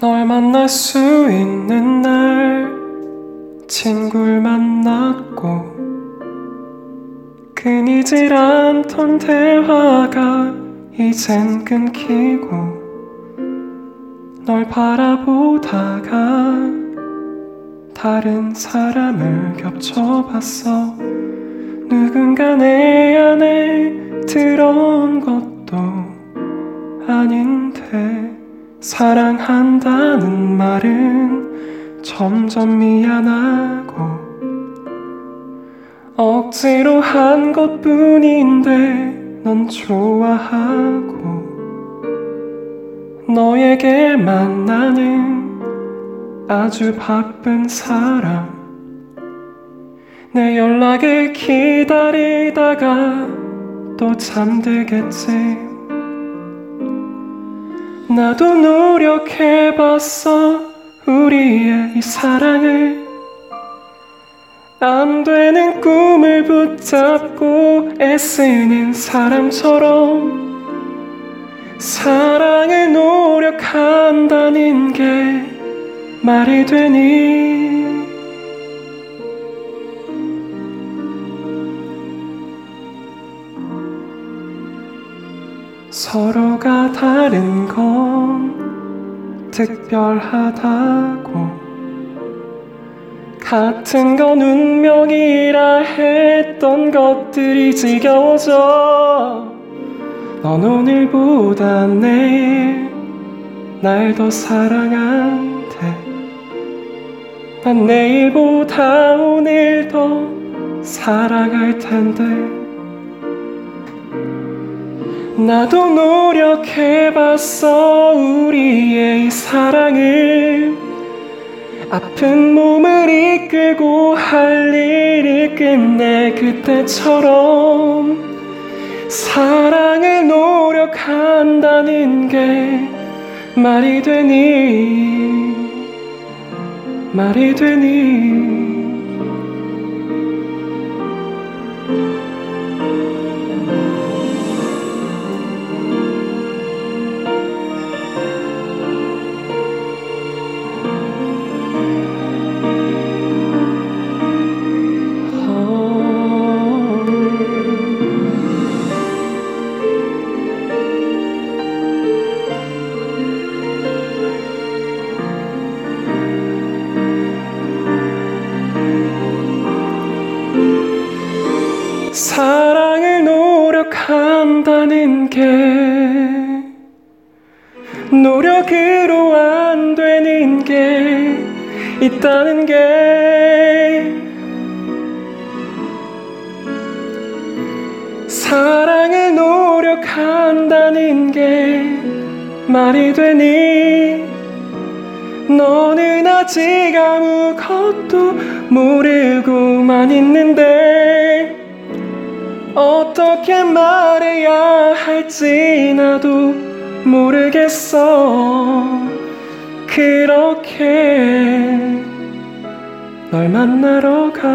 널 만날 수 있는 날 친구를 만났고 끊이질 않던 대화가 이젠 끊기고 널 바라보다가 다른 사람을 겹쳐봤어. 누군가 내 안에 들어온 것도 아닌데 사랑한다는 말은 점점 미안하고 억지로 한 것뿐인데 넌 좋아하고 너에게만 나는 아주 바쁜 사람. 내 연락을 기다리다가 또 잠들겠지 나도 노력해봤어 우리의 이 사랑을. 안 되는 꿈을 붙잡고 애쓰는 사람처럼 사랑을 노력한다는 게 말이 되니 서로가 다른 건 특별하다고. 같은 건 운명이라 했던 것들이 지겨워져. 넌 오늘보다 내일 날 더 사랑한대. 난 내일보다 오늘 더 사랑할 텐데 나도 노력해봤어 우리의 이 사랑을. 아픈 몸을 이끌고 할 일을 끝내 그때처럼 사랑을 노력한다는 게 말이 되니 말이 되니 사랑을 노력한다는 게 노력으로 안 되는 게 있다는 게 사랑을 노력한다는 게 말이 되니 너는 아직 아무것도 모르고만 있는데 어떻게 말해야 할지 나도 모르겠어. 그렇게 널 만나러 가